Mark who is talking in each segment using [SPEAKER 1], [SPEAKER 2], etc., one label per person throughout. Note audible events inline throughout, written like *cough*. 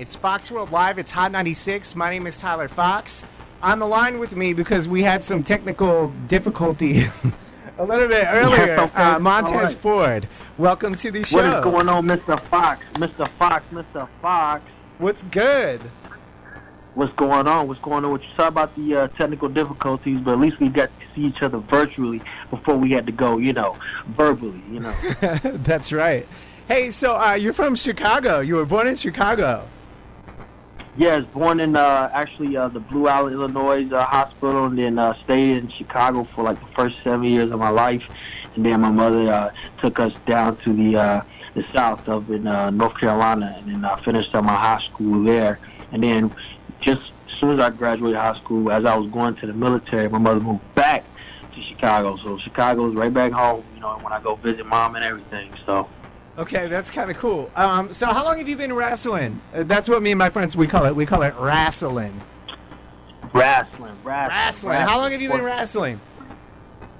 [SPEAKER 1] It's Fox World Live. It's Hot 96. My name is Tyler Fox. On the line with me because we had some technical difficulty *laughs* a little bit earlier. *laughs*
[SPEAKER 2] okay.
[SPEAKER 1] Uh, Montez
[SPEAKER 2] right.
[SPEAKER 1] Ford. Welcome to the show.
[SPEAKER 2] What is going on, Mr. Fox? Mr. Fox, Mr. Fox.
[SPEAKER 1] What's good?
[SPEAKER 2] What's going on? What's going on with you? Sorry about the uh, technical difficulties, but at least we got to see each other virtually before we had to go, you know, verbally, you know. *laughs*
[SPEAKER 1] That's right. Hey, so uh, you're from Chicago. You were born in Chicago.
[SPEAKER 2] Yes, born in uh, actually uh, the Blue Island, Illinois uh, hospital, and then uh, stayed in Chicago for like the first seven years of my life. And then my mother uh, took us down to the uh, the south of in uh, North Carolina, and then I finished up my high school there. And then just as soon as I graduated high school, as I was going to the military, my mother moved back to Chicago. So Chicago is right back home, you know, when I go visit mom and everything. So
[SPEAKER 1] Okay, that's kind of cool. Um, so how long have you been wrestling? Uh, that's what me and my friends we call it. We call it wrestling.
[SPEAKER 2] wrestling, wrestling,
[SPEAKER 1] Wrestling. How long have you been wrestling?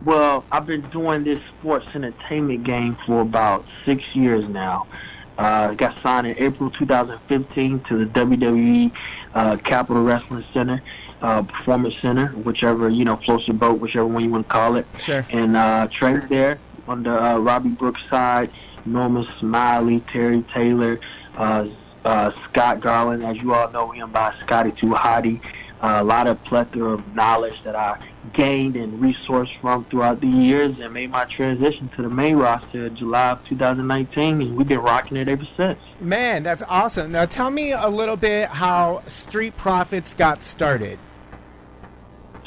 [SPEAKER 2] Well, I've been doing this sports entertainment game for about six years now. Uh, got signed in April 2015 to the WWE uh, Capitol Wrestling Center, uh, Performance Center, whichever you know floats your boat, whichever one you want to call it.
[SPEAKER 1] Sure.
[SPEAKER 2] And uh, trained there under uh, Robbie Brooks' side, Norman Smiley, Terry Taylor, uh, uh, Scott Garland, as you all know him by Scotty Too Hottie. Uh, a lot of plethora of knowledge that I gained and resourced from throughout the years and made my transition to the main roster in July of 2019, and we've been rocking it ever since.
[SPEAKER 1] Man, that's awesome. Now tell me a little bit how Street Profits got started.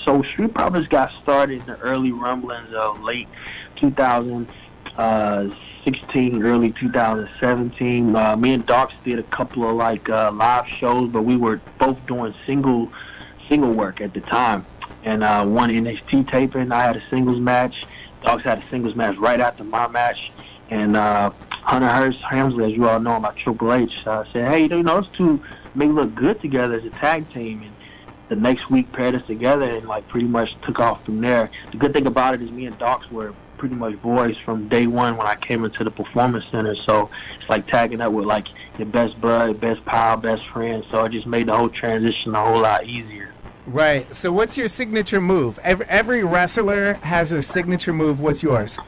[SPEAKER 2] So Street Profits got started in the early rumblings of late 2016, early 2017. Uh, me and Dawks did a couple of like uh, live shows, but we were both doing single single work at the time. And uh, one NXT taping, I had a singles match. Dawks had a singles match right after my match. And uh, Hunter Hearst Helmsley, as you all know, my Triple H, uh, said, "Hey, you know, those two may look good together as a tag team." And the next week paired us together and like pretty much took off from there. The good thing about it is me and Dawks were pretty much boys from day one when I came into the performance center. So it's like tagging up with like your best bud, best pal, best friend. So it just made the whole transition a whole lot easier.
[SPEAKER 1] Right. So what's your signature move? Every, every wrestler has a signature move. What's yours?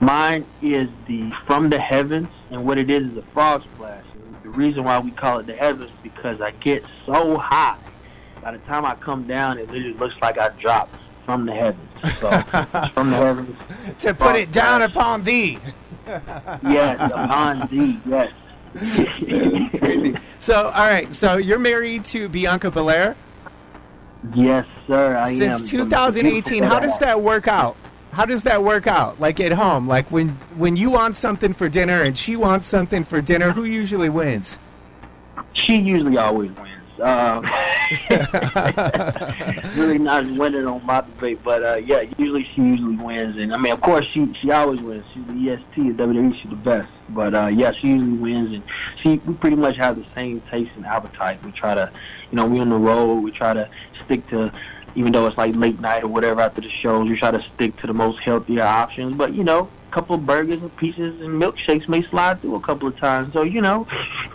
[SPEAKER 2] Mine is the From the Heavens, and what it is is a frog splash. And the reason why we call it the Heavens is because I get so high. By the time I come down, it literally looks like I dropped from the heavens. So, *laughs* from the heavens.
[SPEAKER 1] to put it down
[SPEAKER 2] Frog
[SPEAKER 1] upon thee.
[SPEAKER 2] Yes, upon thee, yes.
[SPEAKER 1] It's crazy. So, all right. So you're married to Bianca Belair
[SPEAKER 2] Yes, sir, I am.
[SPEAKER 1] since 2018. How does that work out? How does that work out? Like at home, like when when you want something for dinner and she wants something for dinner, who usually wins?
[SPEAKER 2] She usually always wins. Uh, *laughs* *laughs* really not winning on my debate, but uh, yeah, usually she usually wins. And I mean, of course, she she always wins. She's the EST at WWE. She's the best. But uh, yeah, she usually wins, and she we pretty much have the same taste and appetite. We try to, you know, we on the road. We try to stick to. Even though it's like late night or whatever after the shows, we try to stick to the most healthier options. But you know, couple of burgers and pieces and milkshakes may slide through a couple of times. So you know,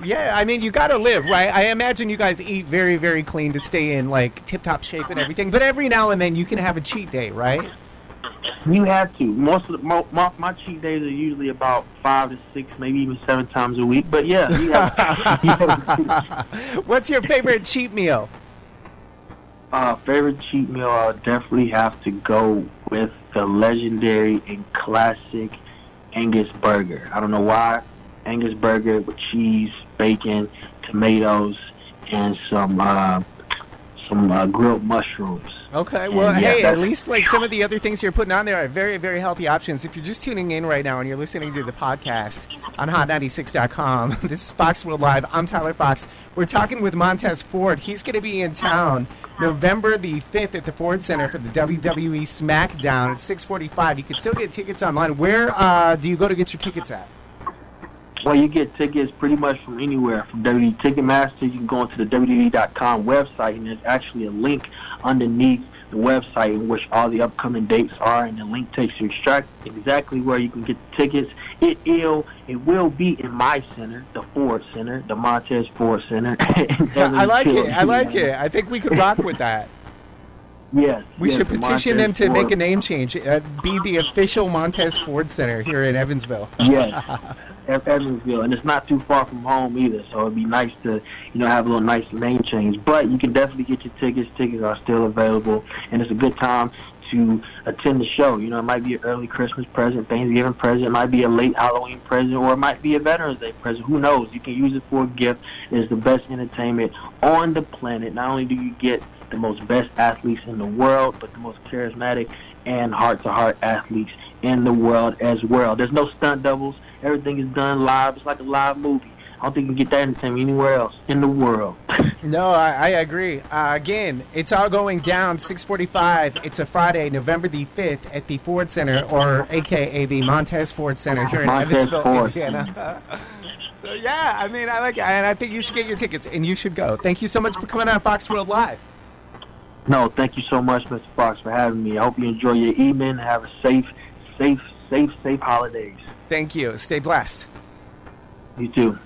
[SPEAKER 1] Yeah, I mean, you got to live, right? I imagine you guys eat very, very clean to stay in like tip-top shape and everything. But every now and then, you can have a cheat day, right?
[SPEAKER 2] You have to. Most of the mo, my, my cheat days are usually about five to six, maybe even seven times a week. But yeah, you have, you have to. *laughs* *laughs*
[SPEAKER 1] What's your favorite cheat meal?
[SPEAKER 2] Uh, favorite cheat meal, I would definitely have to go with the legendary and classic Angus burger. I don't know why. Angus burger with cheese, bacon, tomatoes, and some uh, some uh, grilled mushrooms.
[SPEAKER 1] Okay, well,
[SPEAKER 2] yeah,
[SPEAKER 1] hey, at least like some of the other things you're putting on there are very, very healthy options. If you're just tuning in right now and you're listening to the podcast on Hot96.com, *laughs* this is Fox World Live. I'm Tyler Fox. We're talking with Montez Ford. He's going to be in town November the 5th at the Ford Center for the WWE SmackDown at 6:45. You can still get tickets online. Where uh, do you go to get your tickets at?
[SPEAKER 2] Well, you get tickets pretty much from anywhere. From WWE Ticketmaster, you can go into the WWE.com website, and there's actually a link underneath the website in which all the upcoming dates are, and the link takes you extract exactly where you can get the tickets. It will it will be in my center, the Ford Center, the Montez Ford Center. *laughs*
[SPEAKER 1] I like it. I like it. I think we could rock with that.
[SPEAKER 2] Yes.
[SPEAKER 1] We
[SPEAKER 2] yes,
[SPEAKER 1] should petition
[SPEAKER 2] Montez
[SPEAKER 1] them to
[SPEAKER 2] Ford.
[SPEAKER 1] make a name change. Uh, be the official Montez Ford Center here in Evansville.
[SPEAKER 2] Yes. *laughs* Evansville, and it's not too far from home either, so it'd be nice to, you know, have a little nice name change. But you can definitely get your tickets. Tickets are still available, and it's a good time to attend the show. You know, it might be an early Christmas present, Thanksgiving present, it might be a late Halloween present, or it might be a Veterans Day present. Who knows? You can use it for a gift. It's the best entertainment on the planet. Not only do you get the most best athletes in the world, but the most charismatic and heart-to-heart athletes in the world as well. There's no stunt doubles. Everything is done live. It's like a live movie. I don't think you can get that entertainment anywhere else in the world. *laughs*
[SPEAKER 1] No, I, I agree. Uh, again, it's all going down 645. It's a Friday, November the 5th at the Ford Center, or AKA the Montez Ford Center here in
[SPEAKER 2] Montez
[SPEAKER 1] Evansville,
[SPEAKER 2] Ford.
[SPEAKER 1] Indiana. So, *laughs* yeah, I mean, I like it. And I think you should get your tickets, and you should go. Thank you so much for coming on Fox World Live.
[SPEAKER 2] No, thank you so much, Mr. Fox, for having me. I hope you enjoy your evening. Have a safe, safe, safe, safe holidays.
[SPEAKER 1] Thank you. Stay blessed.
[SPEAKER 2] You too.